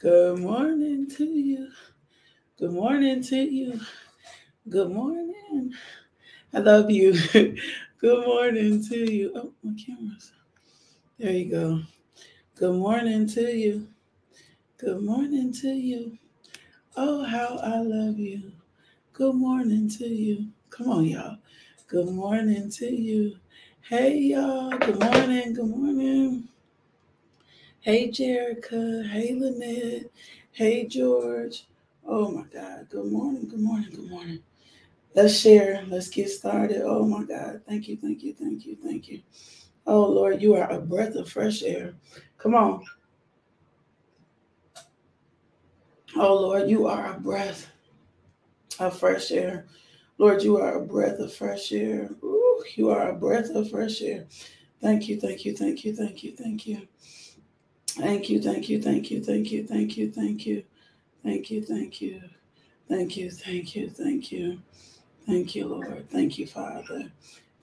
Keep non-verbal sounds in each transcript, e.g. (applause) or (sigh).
Good morning to you. Good morning to you. Good morning. I love you. (laughs) Good morning to you. Oh, my camera's. There you go. Good morning to you. Good morning to you. Oh, how I love you. Good morning to you. Come on, y'all. Good morning to you. Hey, y'all. Good morning. Good morning. Hey, Jerica. Hey, Lynette. Hey, George. Oh, my God. Good morning. Good morning. Good morning. Let's share. Let's get started. Oh, my God. Thank you. Thank you. Thank you. Thank you. Oh, Lord, you are a breath of fresh air. Come on. Oh, Lord, you are a breath of fresh air. Lord, you are a breath of fresh air. Ooh, you are a breath of fresh air. Thank you, thank you, thank you, thank you, thank you. Thank you, thank you, thank you, thank you, thank you, thank you, thank you, thank you, thank you, thank you, thank you, thank you, Lord. Thank you, Father.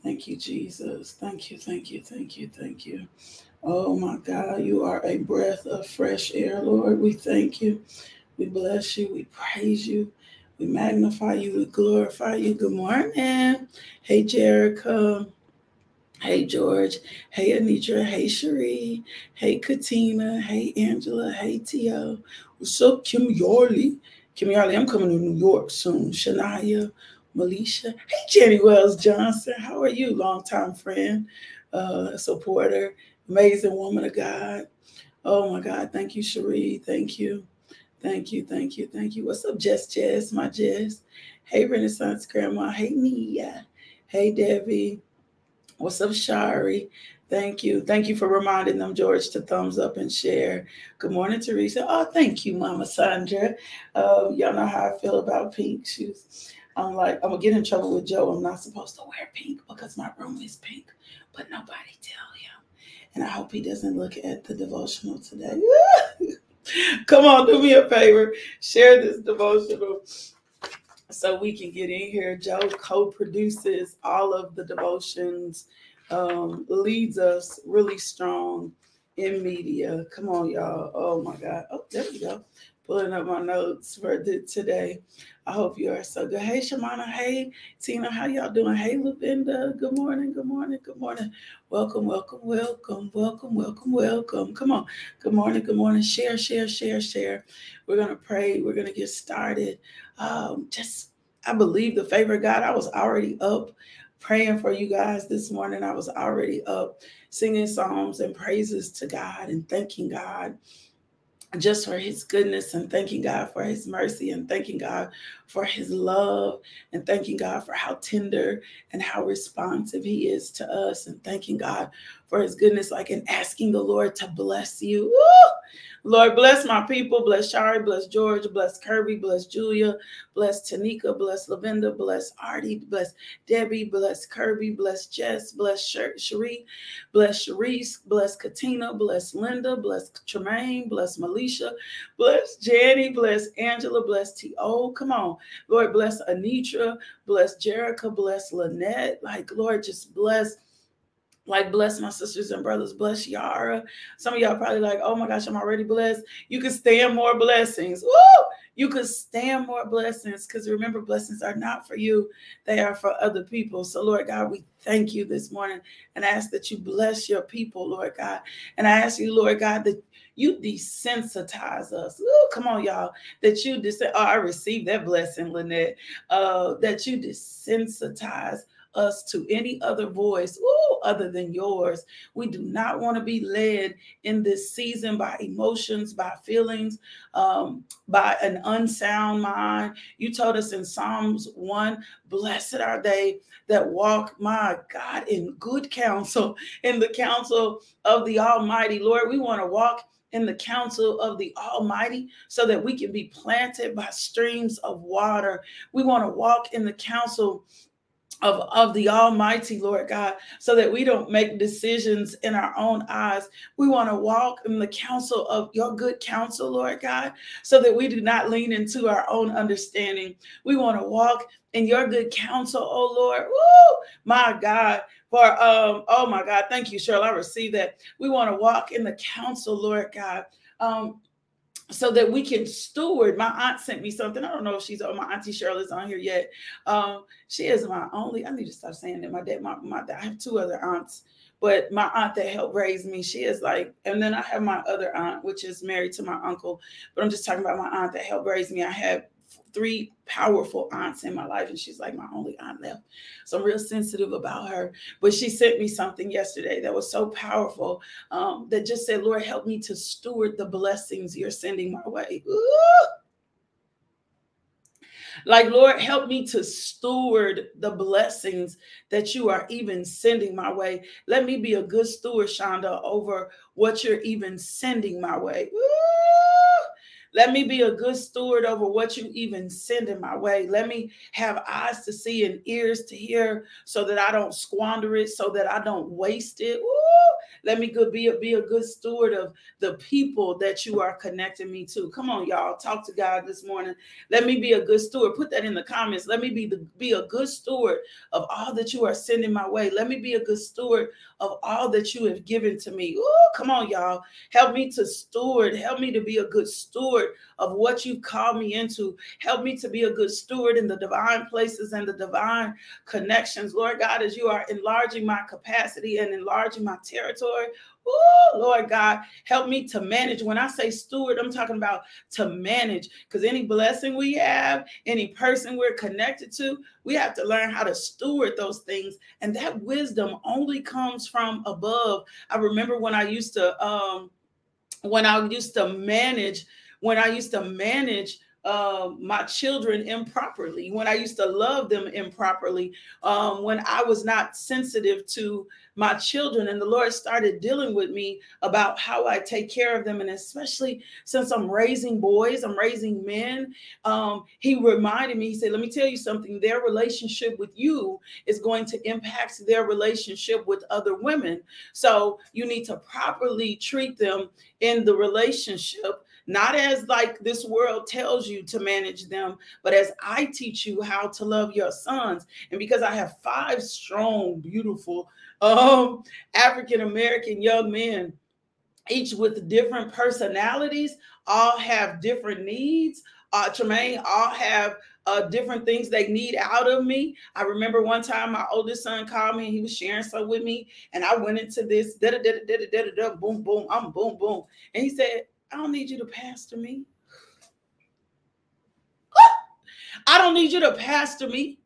Thank you, Jesus. Thank you, thank you, thank you, thank you. Oh my God, you are a breath of fresh air, Lord. We thank you. We bless you. We praise you. We magnify you. We glorify you. Good morning. Hey, Jerica. Hey, George. Hey, Anitra. Hey, Cherie. Hey, Katina. Hey, Angela. Hey, Tio. What's up, Kim Yarley? Kim Yarley, I'm coming to New York soon. Shania, Melisha. Hey, Jenny Wells Johnson. How are you? Longtime friend, uh, supporter, amazing woman of God. Oh my God. Thank you, Cherie. Thank you. Thank you, thank you, thank you. What's up, Jess Jess, my Jess? Hey, Renaissance Grandma. Hey, Nia. Hey, Debbie. What's up, Shari? Thank you. Thank you for reminding them, George, to thumbs up and share. Good morning, Teresa. Oh, thank you, Mama Sandra. Um, y'all know how I feel about pink shoes. I'm like, I'm gonna get in trouble with Joe. I'm not supposed to wear pink because my room is pink, but nobody tell him. And I hope he doesn't look at the devotional today. (laughs) Come on, do me a favor. Share this devotional so we can get in here. Joe co-produces all of the devotions, um, leads us really strong in media. Come on, y'all. Oh my God. Oh, there we go. Pulling up my notes for the, today. I hope you are so good. Hey, Shamana. Hey, Tina. How y'all doing? Hey, Lavinda. Good morning. Good morning. Good morning. Welcome, welcome, welcome, welcome, welcome, welcome. Come on. Good morning. Good morning. Share, share, share, share. We're going to pray. We're going to get started. Um, just, I believe the favor of God. I was already up praying for you guys this morning. I was already up singing psalms and praises to God and thanking God just for his goodness and thanking God for his mercy and thanking God for his love and thanking God for how tender and how responsive he is to us and thanking God for his goodness, like in asking the Lord to bless you. Woo! Lord, bless my people. Bless Shari. Bless George. Bless Kirby. Bless Julia. Bless Tanika. Bless Lavinda. Bless Artie. Bless Debbie. Bless Kirby. Bless Jess. Bless Cherie. Bless Sharice. Bless Katina. Bless Linda. Bless Tremaine. Bless Melisha. Bless Jenny. Bless Angela. Bless T.O. Come on. Lord, bless Anitra. Bless Jerica. Bless Lynette. Like, Lord, just bless like bless my sisters and brothers bless yara some of y'all probably like oh my gosh i'm already blessed you can stand more blessings Woo! you could stand more blessings because remember blessings are not for you they are for other people so lord god we thank you this morning and ask that you bless your people lord god and i ask you lord god that you desensitize us. Ooh, come on, y'all. That you dis- oh, I received that blessing, Lynette. Uh, that you desensitize us to any other voice ooh, other than yours. We do not want to be led in this season by emotions, by feelings, um, by an unsound mind. You told us in Psalms 1 Blessed are they that walk, my God, in good counsel, in the counsel of the Almighty. Lord, we want to walk in the counsel of the Almighty so that we can be planted by streams of water. We want to walk in the counsel of, of the Almighty, Lord God, so that we don't make decisions in our own eyes. We want to walk in the counsel of your good counsel, Lord God, so that we do not lean into our own understanding. We want to walk in your good counsel, oh Lord. Woo! My God. For um, oh my God, thank you, Cheryl. I receive that. We want to walk in the counsel, Lord God. Um, so that we can steward. My aunt sent me something. I don't know if she's on my auntie Cheryl is on here yet. Um, she is my only. I need to stop saying that. My dad, my, my I have two other aunts, but my aunt that helped raise me, she is like, and then I have my other aunt, which is married to my uncle. But I'm just talking about my aunt that helped raise me. I have three powerful aunts in my life, and she's like my only aunt left. So I'm real sensitive about her. But she sent me something yesterday that was so powerful um, that just said, Lord, help me to steward the blessings you're sending my way. Ooh! Like, Lord, help me to steward the blessings that you are even sending my way. Let me be a good steward, Shonda, over what you're even sending my way. Ooh! Let me be a good steward over what you even send in my way. Let me have eyes to see and ears to hear so that I don't squander it, so that I don't waste it. Let me be a, be a good steward of the people that you are connecting me to. Come on, y'all. Talk to God this morning. Let me be a good steward. Put that in the comments. Let me be the be a good steward of all that you are sending my way. Let me be a good steward of all that you have given to me. Come on, y'all. Help me to steward. Help me to be a good steward of what you've called me into. Help me to be a good steward in the divine places and the divine connections. Lord God, as you are enlarging my capacity and enlarging my territory, Oh, Lord God, help me to manage. When I say steward, I'm talking about to manage because any blessing we have, any person we're connected to, we have to learn how to steward those things. And that wisdom only comes from above. I remember when I used to, um, when I used to manage, when I used to manage uh, my children improperly, when I used to love them improperly, um, when I was not sensitive to my children. And the Lord started dealing with me about how I take care of them. And especially since I'm raising boys, I'm raising men, um, He reminded me, He said, Let me tell you something, their relationship with you is going to impact their relationship with other women. So you need to properly treat them in the relationship not as like this world tells you to manage them, but as I teach you how to love your sons. And because I have five strong, beautiful um, African American young men, each with different personalities, all have different needs. Uh, Tremaine, all have uh, different things they need out of me. I remember one time my oldest son called me and he was sharing some with me, and I went into this da da da da da da da boom boom I'm boom boom, and he said, I don't need you to pastor me. (gasps) I don't need you to pastor me.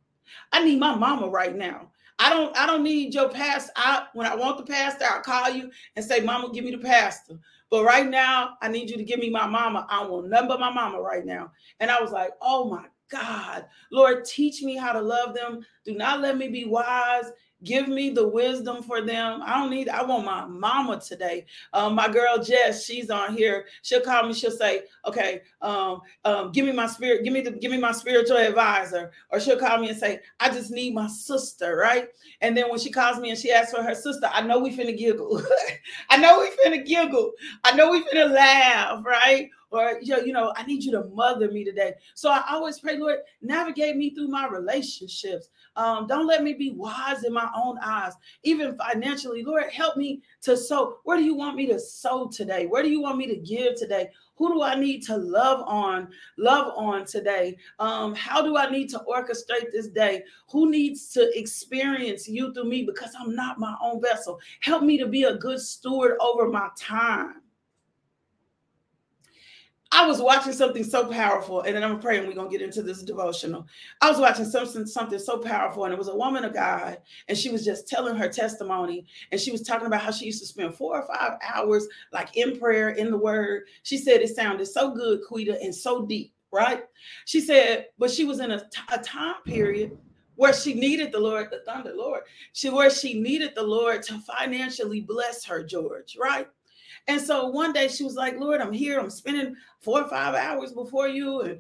I need my mama right now. I don't I don't need your pastor. I when I want the pastor, I'll call you and say, Mama, give me the pastor. But right now, I need you to give me my mama. I want number my mama right now. And I was like, oh my God, Lord, teach me how to love them. Do not let me be wise Give me the wisdom for them. I don't need, I want my mama today. Um, my girl Jess, she's on here. She'll call me, she'll say, okay, um, um, give me my spirit, give me the give me my spiritual advisor. Or she'll call me and say, I just need my sister, right? And then when she calls me and she asks for her sister, I know we finna giggle. (laughs) I know we finna giggle. I know we finna laugh, right? Or you know, I need you to mother me today. So I always pray, Lord, navigate me through my relationships. Um, don't let me be wise in my own eyes, even financially. Lord, help me to sow. Where do you want me to sow today? Where do you want me to give today? Who do I need to love on, love on today? Um, how do I need to orchestrate this day? Who needs to experience you through me because I'm not my own vessel? Help me to be a good steward over my time. I was watching something so powerful, and then I'm praying we're gonna get into this devotional. I was watching something something so powerful, and it was a woman of God, and she was just telling her testimony, and she was talking about how she used to spend four or five hours like in prayer in the Word. She said it sounded so good, Quita, and so deep, right? She said, but she was in a, t- a time period where she needed the Lord, the thunder Lord, she where she needed the Lord to financially bless her, George, right? And so one day she was like, Lord, I'm here. I'm spending four or five hours before you. And,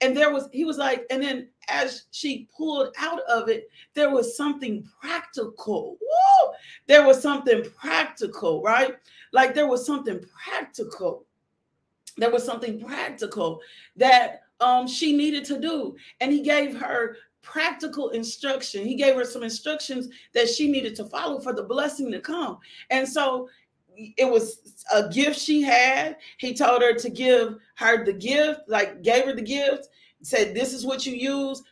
and there was, he was like, and then as she pulled out of it, there was something practical. Woo! There was something practical, right? Like there was something practical. There was something practical that um, she needed to do. And he gave her practical instruction. He gave her some instructions that she needed to follow for the blessing to come. And so it was a gift she had. He told her to give her the gift, like gave her the gift, said, This is what you use.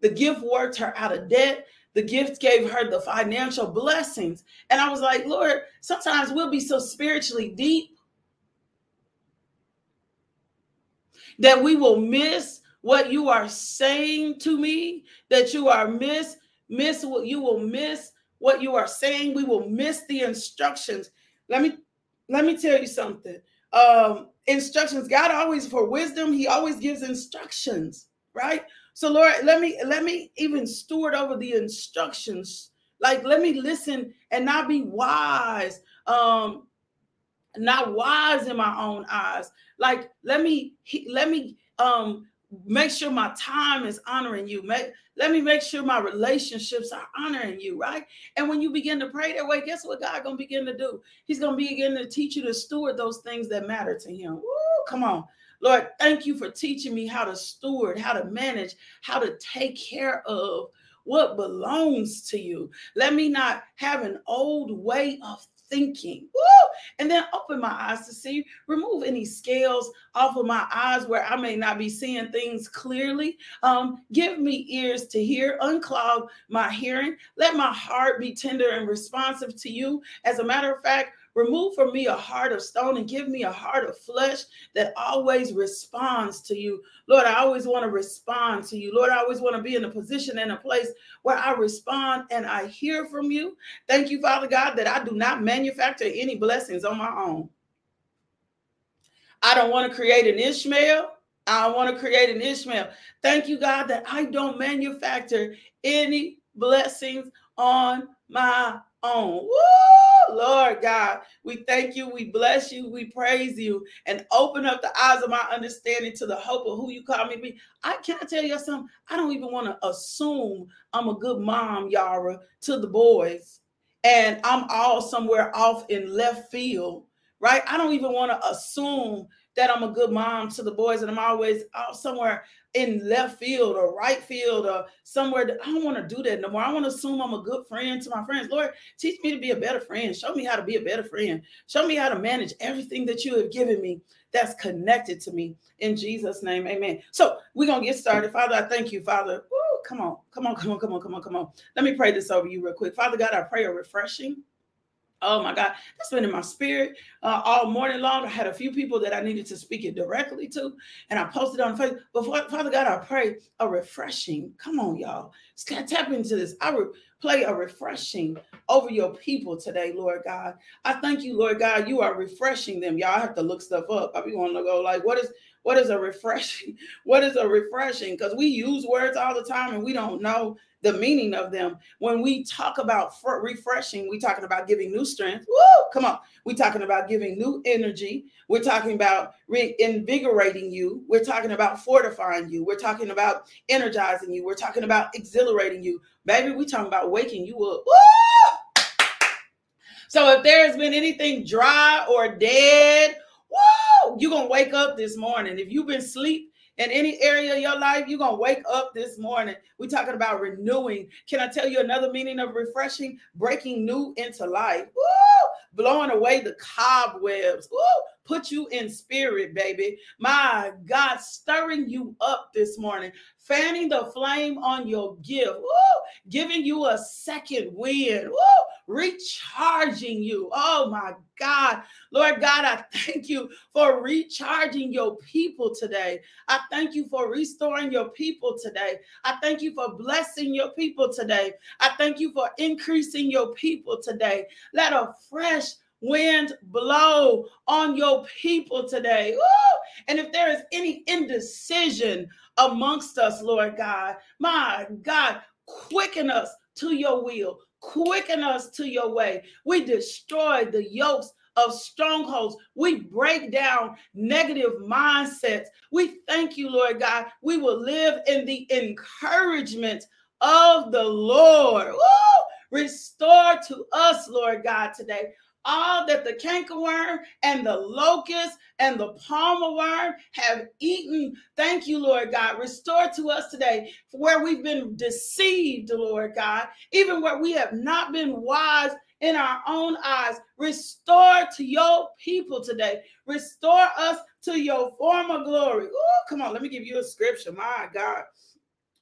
The gift worked her out of debt. The gift gave her the financial blessings. And I was like, Lord, sometimes we'll be so spiritually deep that we will miss what you are saying to me, that you are miss, miss what you will miss what you are saying. We will miss the instructions. Let me let me tell you something. Um, instructions, God always for wisdom, He always gives instructions, right? So Lord, let me let me even steward over the instructions. Like let me listen and not be wise. Um, not wise in my own eyes. Like let me let me um make sure my time is honoring you. Make, let me make sure my relationships are honoring you, right? And when you begin to pray that way, guess what God gonna begin to do? He's gonna begin to teach you to steward those things that matter to Him. Woo, come on. Lord, thank you for teaching me how to steward, how to manage, how to take care of what belongs to you. Let me not have an old way of thinking. Woo! And then open my eyes to see, remove any scales off of my eyes where I may not be seeing things clearly. Um, give me ears to hear, unclog my hearing. Let my heart be tender and responsive to you. As a matter of fact, Remove from me a heart of stone and give me a heart of flesh that always responds to you. Lord, I always want to respond to you. Lord, I always want to be in a position and a place where I respond and I hear from you. Thank you, Father God, that I do not manufacture any blessings on my own. I don't want to create an Ishmael. I want to create an Ishmael. Thank you, God, that I don't manufacture any blessings on my own. Woo! Lord God, we thank you, we bless you, we praise you, and open up the eyes of my understanding to the hope of who you call me to be. I can I tell you something? I don't even want to assume I'm a good mom, Yara, to the boys, and I'm all somewhere off in left field, right? I don't even want to assume that I'm a good mom to the boys, and I'm always out somewhere in left field or right field or somewhere. I don't want to do that no more. I want to assume I'm a good friend to my friends. Lord, teach me to be a better friend. Show me how to be a better friend. Show me how to manage everything that you have given me that's connected to me. In Jesus' name, amen. So we're going to get started. Father, I thank you, Father. Woo, come on, come on, come on, come on, come on, come on. Let me pray this over you real quick. Father God, I pray a refreshing Oh my God, that's been in my spirit uh, all morning long. I had a few people that I needed to speak it directly to, and I posted on Facebook. But Father God, I pray a refreshing. Come on, y'all. Tap into this. I re- play a refreshing over your people today, Lord God. I thank you, Lord God. You are refreshing them. Y'all I have to look stuff up. I be wanting to go like, what is what is a refreshing? (laughs) What is a refreshing? Because we use words all the time and we don't know the meaning of them. When we talk about refreshing, we're talking about giving new strength. Woo! Come on. We're talking about giving new energy. We're talking about reinvigorating you. We're talking about fortifying you. We're talking about energizing you. We're talking about exhilarating you. Baby, we talking about waking you up. Woo! So if there has been anything dry or dead, woo, you're to wake up this morning. If you've been asleep, in any area of your life, you're to wake up this morning. We're talking about renewing. Can I tell you another meaning of refreshing? Breaking new into life. Woo! Blowing away the cobwebs. Woo! Put you in spirit, baby. My God, stirring you up this morning, fanning the flame on your gift, Woo! giving you a second wind, Woo! Recharging you. Oh my God. Lord God, I thank you for recharging your people today. I thank you for restoring your people today. I thank you for blessing your people today. I thank you for increasing your people today. Let a fresh wind blow on your people today. Woo! And if there is any indecision amongst us, Lord God, my God, quicken us to your will, quicken us to your way. We destroy the yokes of strongholds. We break down negative mindsets. We thank you, Lord God. We will live in the encouragement of the Lord. Woo! Restore to us, Lord God, today all that the cankerworm and the locust and the palmer worm have eaten. Thank you, Lord God. Restore to us today where we've been deceived, Lord God, even where we have not been wise in our own eyes. Restore to your people today. Restore us to your former glory. Oh, come on, let me give you a scripture. My God.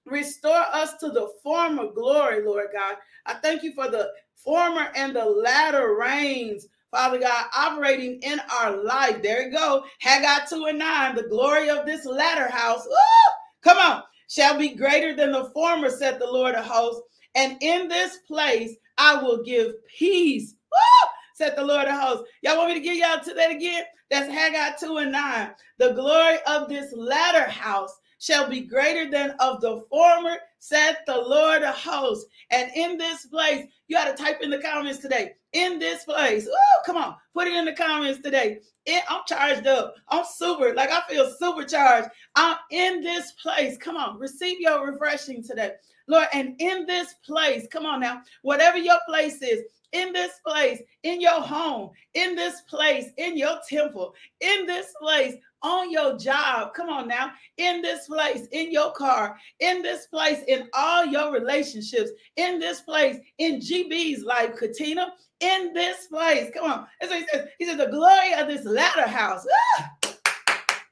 Restore us to the former glory, Lord God. I thank you for the former and the latter rains, Father God, operating in our life. There you go. Haggai 2 and 9, the glory of this latter house. Ooh, come on. Shall be greater than the former, said the Lord of hosts. And in this place I will give peace. Woo! Said the Lord of hosts. Y'all want me to give y'all to that again? That's Haggai 2 and 9. The glory of this latter house shall be greater than of the former, said the Lord of hosts. And in this place, you got to type in the comments today. In this place, oh, come on, put it in the comments today. It, I'm charged up. I'm super, like I feel supercharged. I'm in this place. Come on, receive your refreshing today. Lord, and in this place, come on now, whatever your place is, in this place, in your home, in this place, in your temple, in this place, on your job. Come on now. In this place, in your car, in this place, in all your relationships, in this place, in GB's life, Katina, in this place. Come on. That's what he says. He says, the glory of this latter house. Ah! (laughs)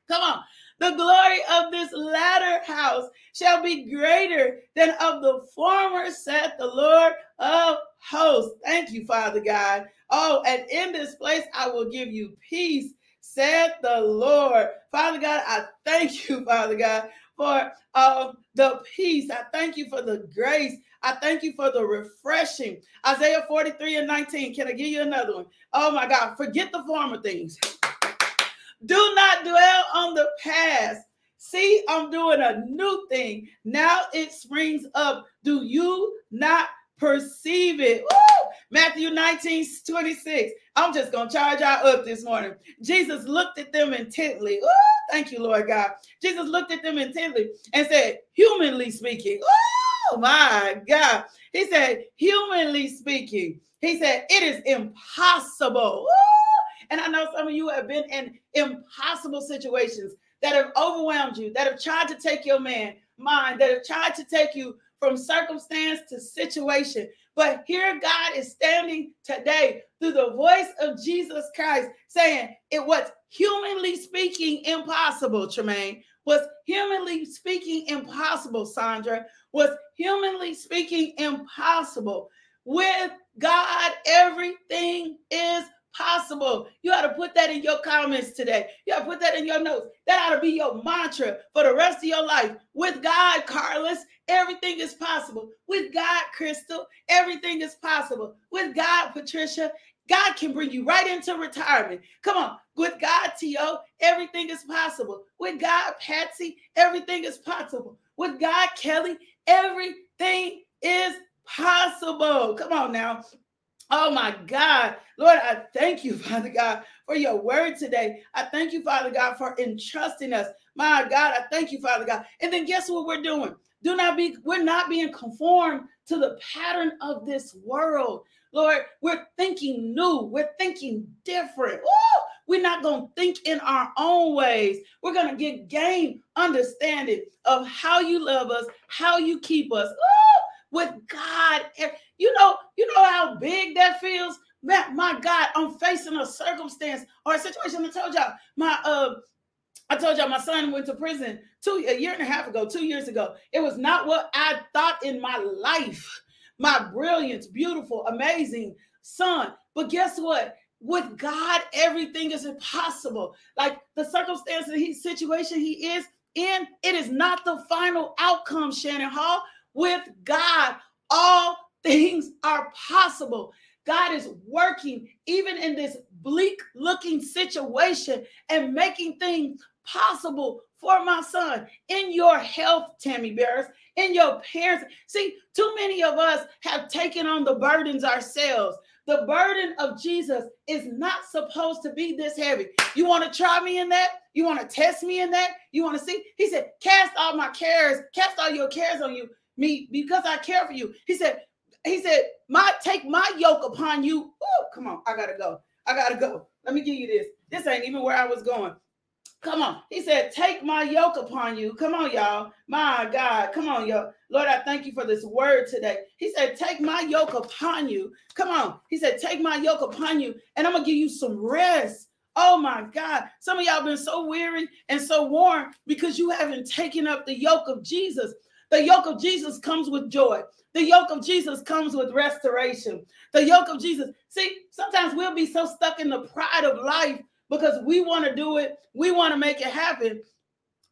Come on. The glory of this latter house shall be greater than of the former, said the Lord of hosts. Thank you, Father God. Oh, and in this place I will give you peace said the Lord. Father God, I thank you, Father God, for uh, the peace. I thank you for the grace. I thank you for the refreshing. Isaiah 43 and 19. Can I give you another one? Oh my God, forget the former things. Do not dwell on the past. See, I'm doing a new thing. Now it springs up. Do you not perceive it. Woo! Matthew 19, 26. I'm just going to charge y'all up this morning. Jesus looked at them intently. Woo! Thank you, Lord God. Jesus looked at them intently and said, humanly speaking, oh my God. He said, humanly speaking, he said, it is impossible. Woo! And I know some of you have been in impossible situations that have overwhelmed you, that have tried to take your man mind, that have tried to take you from circumstance to situation. But here God is standing today through the voice of Jesus Christ saying it was humanly speaking impossible, Tremaine. Was humanly speaking impossible, Sandra. Was humanly speaking impossible. With God, everything is possible. You ought to put that in your comments today. You ought to put that in your notes. That ought to be your mantra for the rest of your life. With God, Carlos, everything is possible. With God, Crystal, everything is possible. With God, Patricia, God can bring you right into retirement. Come on. With God, T.O., everything is possible. With God, Patsy, everything is possible. With God, Kelly, everything is possible. Come on now. Oh my God. Lord, I thank you, (laughs) Father God, for your word today. I thank you, Father God, for entrusting us. My God, I thank you, Father God. And then guess what we're doing? Do not be, we're not being conformed to the pattern of this world. Lord, we're thinking new, we're thinking different. We're not going to think in our own ways. We're going to get gain understanding of how you love us, how you keep us. With God, you know, you know how big that feels. Man, my God, I'm facing a circumstance or a situation. I told y'all, my uh, I told y'all my son went to prison two a year and a half ago, two years ago. It was not what I thought in my life. My brilliant, beautiful, amazing son. But guess what? With God, everything is impossible. Like the circumstance and situation he is in, it is not the final outcome, Shannon Hall. With God, all things are possible. God is working even in this bleak looking situation and making things possible for my son in your health, Tammy Bears, in your parents. See, too many of us have taken on the burdens ourselves. The burden of Jesus is not supposed to be this heavy. You want to try me in that? You want to test me in that? You want to see? He said, Cast all my cares, cast all your cares on you, me, because I care for you. He said, He said, My take my yoke upon you. Oh, come on, I gotta go. I gotta go. Let me give you this. This ain't even where I was going. Come on. He said, Take my yoke upon you. Come on, y'all. My God. Come on, y'all. Lord, I thank you for this word today. He said, Take my yoke upon you. Come on. He said, Take my yoke upon you, and I'm going to give you some rest. Oh my God. Some of y'all been so weary and so worn because you haven't taken up the yoke of Jesus. The yoke of Jesus comes with joy. The yoke of Jesus comes with restoration. The yoke of Jesus. See, sometimes we'll be so stuck in the pride of life because we want to do it, we want to make it happen.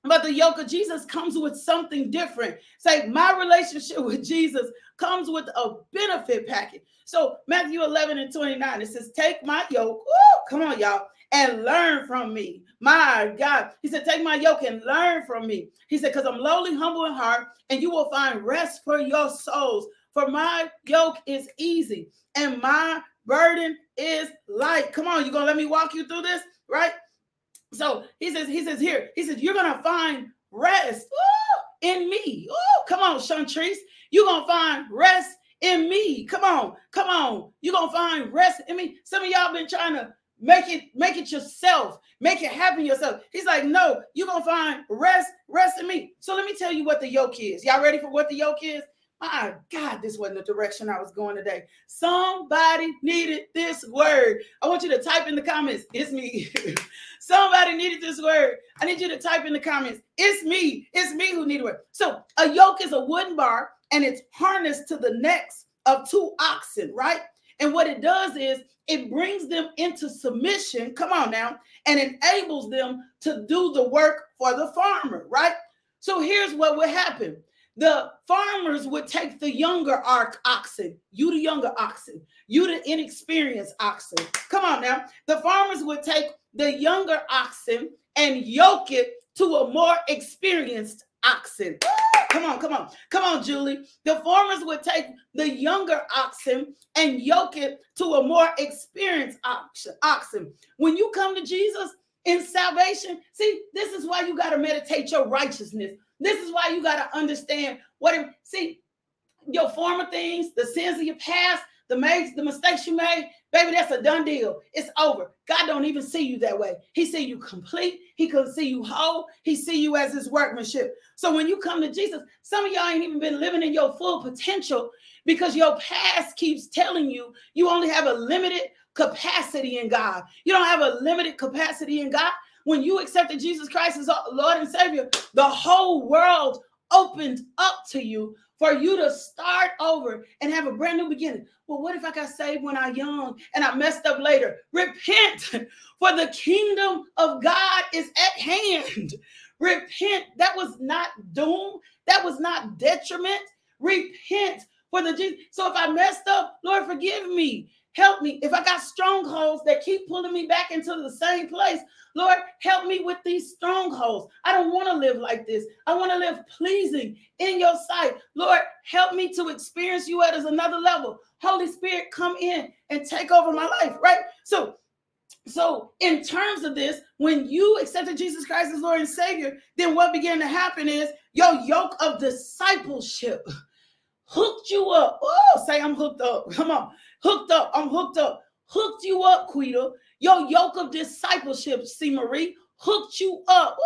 But the yoke of Jesus comes with something different. Say, my relationship (laughs) with Jesus comes with a benefit package. So, Matthew 11 and 29, it says, Take my yoke. Come on, y'all and learn from me. My God. He said, Take my yoke and learn from me. He said, Because I'm lowly, humble in heart, and you will find rest for your souls. For my yoke is easy and my burden is light. Come on, you gonna let me walk you through this, right? So he says, he says here, he says, you're gonna find rest ooh, in me. Oh, come on, Chantrice. You're gonna find rest in me. Come on, come on. You're gonna find rest in me. Some of y'all been trying to make it, make it yourself, make it happen yourself. He's like, no, you're gonna find rest, rest in me. So let me tell you what the yoke is. Y'all ready for what the yoke is? My God, this wasn't the direction I was going today. Somebody needed this word. I want you to type in the comments. It's me. (laughs) Somebody needed this word. I need you to type in the comments. It's me. It's me who needed it. So a yoke is a wooden bar and it's harnessed to the necks of two oxen, right? And what it does is it brings them into submission. Come on now, and enables them to do the work for the farmer, right? So here's what would happen the farmers would take the younger oxen, you the younger oxen, you the inexperienced oxen. Come on now. The farmers would take the younger oxen and yoke it to a more experienced oxen. Come on, come on, come on, Julie. The farmers would take the younger oxen and yoke it to a more experienced oxen. When you come to Jesus in salvation, see, this is why you got to meditate your righteousness this is why you got to understand what it, see your former things, the sins of your past, the makes, the mistakes you made, baby, that's a done deal. It's over. God don't even see you that way. He see you complete. He can see you whole. He see you as his workmanship. So when you come to Jesus, some of y'all ain't even been living in your full potential because your past keeps telling you you only have a limited capacity in God. You don't have a limited capacity in God when you accepted Jesus Christ as Lord and Savior, the whole world opened up to you for you to start over and have a brand new beginning. Well, what if I got saved when I young and I messed up later? Repent, (laughs) for the kingdom of God is at hand. (laughs) Repent. That was not doom. That was not detriment. Repent for the Jesus. So if I messed up, Lord, forgive me. Help me. If I got strongholds that keep pulling me back into the same place, Lord, help me with these strongholds. I don't want to live like this. I want to live pleasing in your sight. Lord, help me to experience you at another level. Holy Spirit, come in and take over my life, right? So, so in terms of this, when you accepted Jesus Christ as Lord and Savior, then what began to happen is your yoke of discipleship hooked you up. Oh, say I'm hooked up. Come on. Hooked up. I'm hooked up. Hooked you up, Quita. Your yoke of discipleship, C. Marie, hooked you up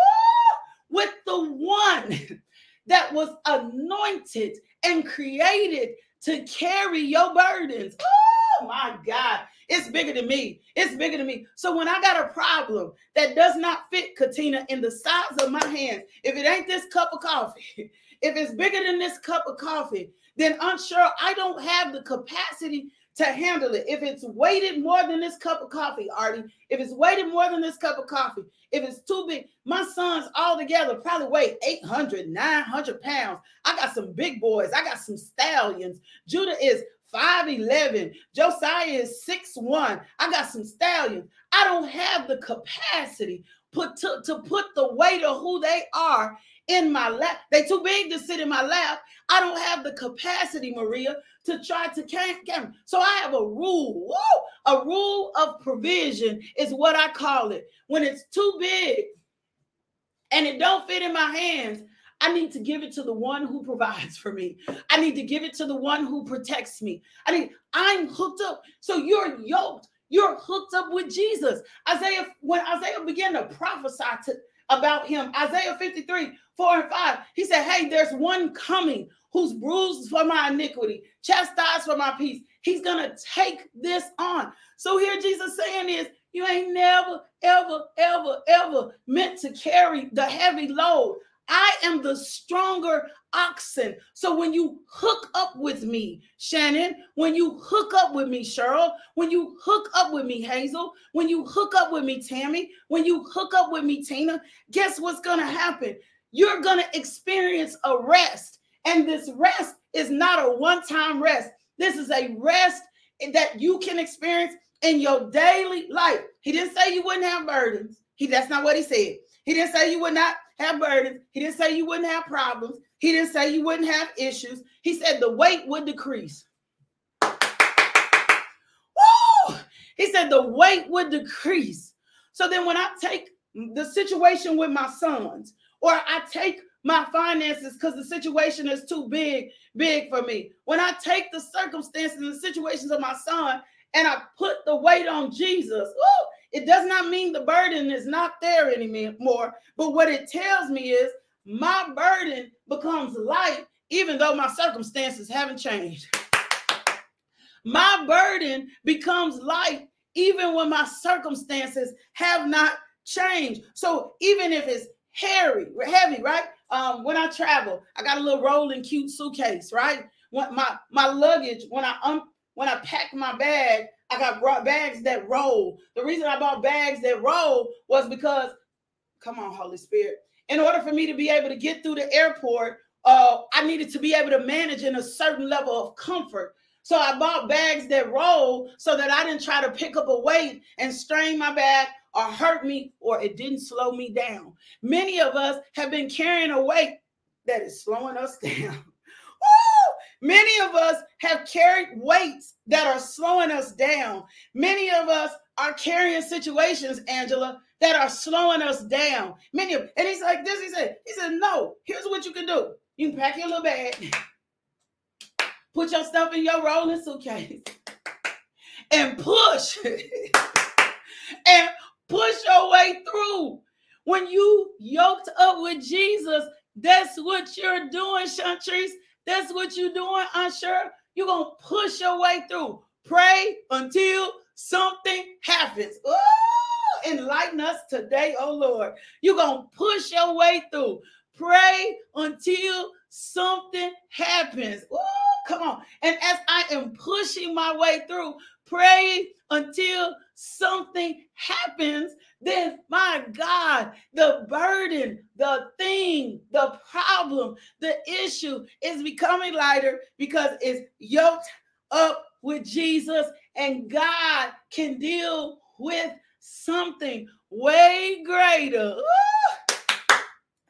with the one (laughs) that was anointed and created to carry your burdens. Oh my God. It's bigger than me. It's bigger than me. So when I got a problem that does not fit Katina in the size of my hand, if it ain't this cup of coffee, (laughs) if it's bigger than this cup of coffee, then I'm sure I don't have the capacity to handle it. If it's weighted more than this cup of coffee, Artie, if it's weighted more than this cup of coffee, if it's too big, my sons all together probably weigh 800, 900 pounds. I got some big boys. I got some stallions. Judah is 5'11. Josiah is 6'1. I got some stallions. I don't have the capacity put to, to put the weight of who they are in my lap. They too big to sit in my lap. I don't have the capacity, Maria, to try to carry. So I have a rule. Woo! A rule of provision is what I call it. When it's too big and it don't fit in my hands, I need to give it to the one who provides for me. I need to give it to the one who protects me. I mean, I'm hooked up. So you're yoked. You're hooked up with Jesus. Isaiah, when Isaiah began to prophesy to about him. Isaiah 53, 4 and 5. He said, Hey, there's one coming who's bruised for my iniquity, chastised for my peace. He's gonna take this on. So here Jesus saying is you ain't never, ever, ever, ever meant to carry the heavy load. I am the stronger oxen. So when you hook up with me, Shannon, when you hook up with me, Cheryl, when you hook up with me, Hazel, when you hook up with me, Tammy, when you hook up with me, Tina, guess what's going to happen? You're going to experience a rest. And this rest is not a one time rest. This is a rest that you can experience in your daily life. He didn't say you wouldn't have burdens. He that's not what he said. He didn't say you would not have burdens. He didn't say you wouldn't have problems. He didn't say you wouldn't have issues. He said the weight would decrease. Woo! He said the weight would decrease. So then when I take the situation with my sons, or I take my finances because the situation is too big, big for me. When I take the circumstances and the situations of my son and I put the weight on Jesus, woo, it does not mean the burden is not there anymore. But what it tells me is my burden becomes light, even though my circumstances haven't changed. My burden becomes light, even when my circumstances have not changed. So even if it's hairy, heavy, right? Um, when I travel, I got a little rolling cute suitcase, right? When my my luggage, when I um when I pack my bag, I got brought bags that roll. The reason I bought bags that roll was because, come on, Holy Spirit. In order for me to be able to get through the airport, uh, I needed to be able to manage in a certain level of comfort. So I bought bags that roll so that I didn't try to pick up a weight and strain my back or hurt me or it didn't slow me down. Many of us have been carrying a weight that is slowing us (laughs) down. Many of us have carried weights that are slowing us down. Many of us are carrying situations, Angela, that are slowing us down. Many of, and he's like this. He said, he said, no. Here's what you can do. You can pack your little bag, put your stuff in your rolling suitcase, and push, (laughs) and push your way through. When you yoked up with Jesus, that's what you're doing, Chantrice. That's what you're doing, Unsure. You're going to push your way through. Pray until something happens. Oh, enlighten us today, oh Lord. You're going to push your way through. Pray until something happens. Oh, come on. And as I am pushing my way through, pray until something happens, then my God, the burden, the thing, the problem, the issue is becoming lighter because it's yoked up with Jesus, and God can deal with something way greater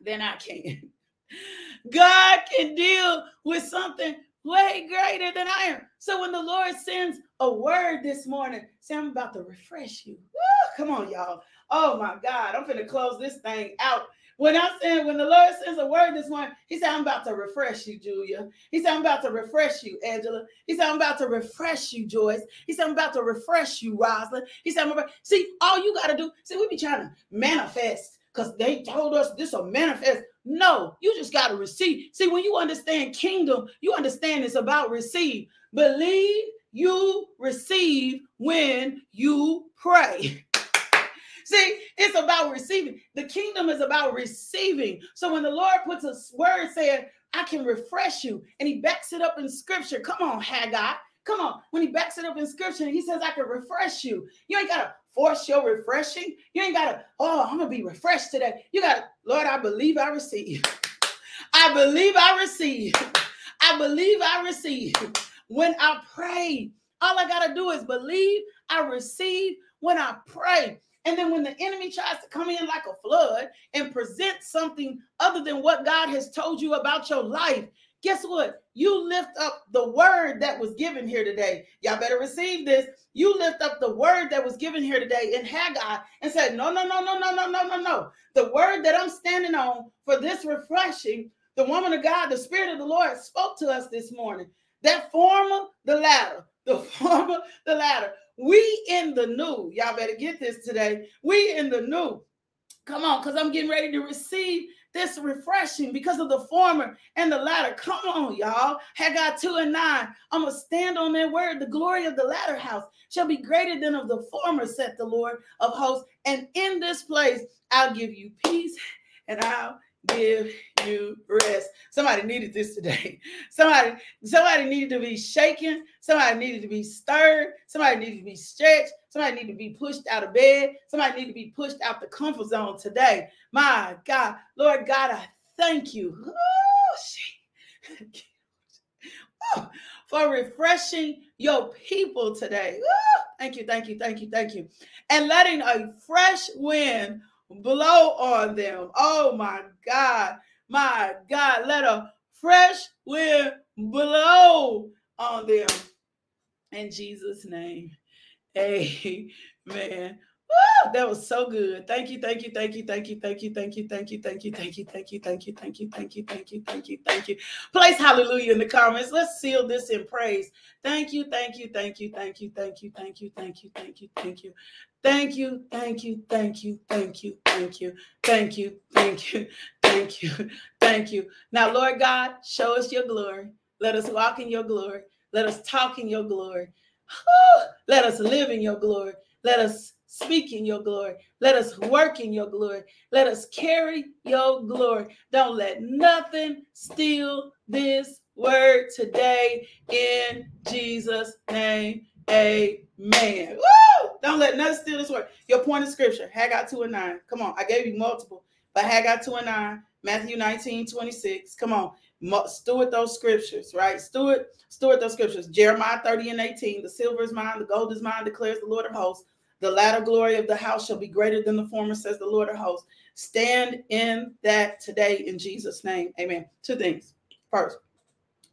than I can. (laughs) God can deal with something way greater than I am. So when the Lord sends a word this morning, say, I'm about to refresh you. Woo, come on, y'all. Oh my God, I'm gonna close this thing out. When I said, when the Lord sends a word this morning, He said, I'm about to refresh you, Julia. He said, I'm about to refresh you, Angela. He said, I'm about to refresh you, Joyce. He said, I'm about to refresh you, Rosalind. He said, I'm about, see, all you got to do, see, we be trying to manifest because they told us this will manifest. No, you just got to receive. See, when you understand kingdom, you understand it's about receive. Believe you receive when you pray. (laughs) See, it's about receiving. The kingdom is about receiving. So when the Lord puts a word saying, I can refresh you, and he backs it up in scripture. Come on, Haggai. Come on. When he backs it up in scripture, he says, I can refresh you. You ain't got to force your refreshing. You ain't got to, oh, I'm to be refreshed today. You got to, Lord, I believe I receive. (laughs) I believe I receive. (laughs) I believe I receive. (laughs) When I pray, all I got to do is believe I receive when I pray. And then when the enemy tries to come in like a flood and present something other than what God has told you about your life, guess what? You lift up the word that was given here today. Y'all better receive this. You lift up the word that was given here today in Haggai and said, No, no, no, no, no, no, no, no, no. The word that I'm standing on for this refreshing, the woman of God, the Spirit of the Lord spoke to us this morning. That former, the latter, (laughs) the former, the latter. We in the new. Y'all better get this today. We in the new. Come on, because I'm getting ready to receive this refreshing because of the former and the latter. Come on, y'all. Haggai 2 and 9. I'm going to stand on that word. The glory of the latter house shall be greater than of the former, said the Lord of hosts. And in this place, I'll give you peace and I'll give you rest. Somebody needed this today. (laughs) Somebody, somebody needed to be shaken. Somebody needed to be stirred. Somebody needed to be stretched. Somebody needed to be pushed out of bed. Somebody needed to be pushed out the comfort zone today. My God, Lord God, I thank you. Oh, (laughs) for refreshing your people today. Thank you, thank you, thank you, thank you. And letting a fresh wind blow on them. Oh my God, my God, let a fresh wind blow on them. In Jesus' name, (laughs) amen. That was so good. Thank you, thank you, thank you, thank you, thank you, thank you, thank you, thank you, thank you, thank you, thank you, thank you, thank you, thank you, thank you, thank you. Place hallelujah in the comments. Let's seal this in praise. Thank you, thank you, thank you, thank you, thank you, thank you, thank you, thank you, thank you. Thank you, thank you, thank you, thank you, thank you, thank you, thank you, thank you, thank you. Now, Lord God, show us your glory. Let us walk in your glory. Let us talk in your glory. Let us live in your glory. Let us speak in your glory. Let us work in your glory. Let us carry your glory. Don't let nothing steal this word today in Jesus' name. Amen. Woo! Don't let nothing steal this word. Your point of scripture, Haggai 2 and 9. Come on, I gave you multiple, but Haggai 2 and 9, Matthew 19, 26. Come on, steward those scriptures, right? Steward, steward those scriptures. Jeremiah 30 and 18. The silver is mine, the gold is mine, declares the Lord of hosts. The latter glory of the house shall be greater than the former, says the Lord of hosts. Stand in that today in Jesus' name. Amen. Two things. First,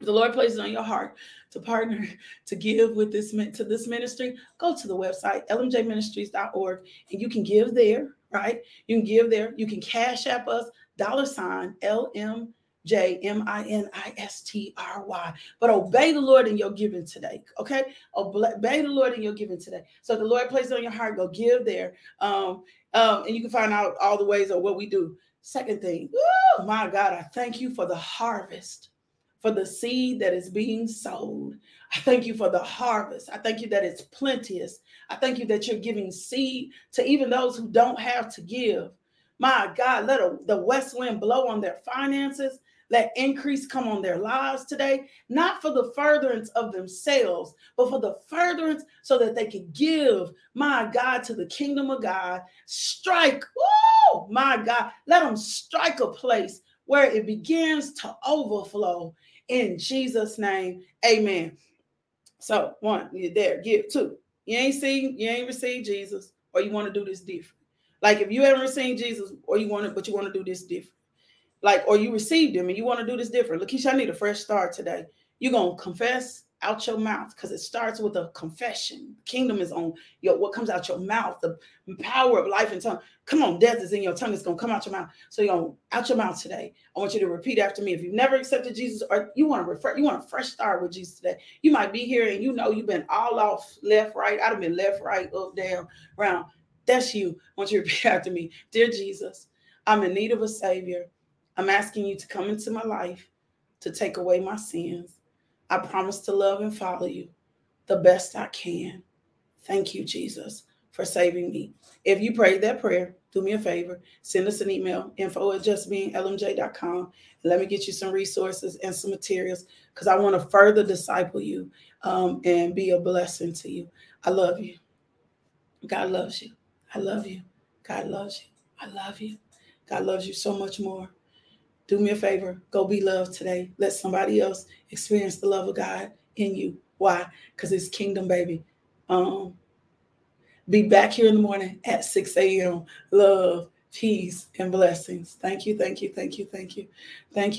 the Lord places on your heart to partner to give with this to this ministry, go to the website lmjministries.org and you can give there, right? You can give there. You can cash app us dollar sign LM J M I N I S T R Y. But obey the Lord in your giving today. Okay. Obey the Lord in your giving today. So the Lord places on your heart, go give there. Um, um, and you can find out all the ways of what we do. Second thing, oh my God, I thank you for the harvest, for the seed that is being sowed. I thank you for the harvest. I thank you that it's plenteous. I thank you that you're giving seed to even those who don't have to give. My God, let a, the west wind blow on their finances. Let increase come on their lives today, not for the furtherance of themselves, but for the furtherance so that they can give, my God, to the kingdom of God. Strike, oh, my God, let them strike a place where it begins to overflow in Jesus' name. Amen. So, one, you're there, give. Two, you ain't seen, you ain't received Jesus, or you want to do this different. Like if you haven't received Jesus, or you want to, but you want to do this different like, or you received him and you want to do this different. Lakeisha, I need a fresh start today. You're gonna confess out your mouth because it starts with a confession. Kingdom is on your what comes out your mouth, the power of life and tongue. Come on, death is in your tongue, it's gonna come out your mouth. So you're gonna out your mouth today. I want you to repeat after me. If you've never accepted Jesus or you want to refer, you want a fresh start with Jesus today. You might be here and you know you've been all off left, right. I'd have been left, right, up, down, round. That's you. I want you to repeat (laughs) after me. Dear Jesus, I'm in need of a savior. I'm asking you to come into my life to take away my sins. I promise to love and follow you the best I can. Thank you, Jesus, for saving me. If you prayed that prayer, do me a favor, send us an email, info at justbeinglmj.com, let me get you some resources and some materials because I want to further disciple you um, and be a blessing to you. I love you. God loves you. I love you. God loves you. I love you. God loves you so much more do me a favor, go be loved today. Let somebody else experience the love of God in you. Why? Because it's kingdom, baby. Um, be back here in the morning at 6 a.m. Love, peace, and blessings. Thank you, thank you, thank you, thank you, thank you.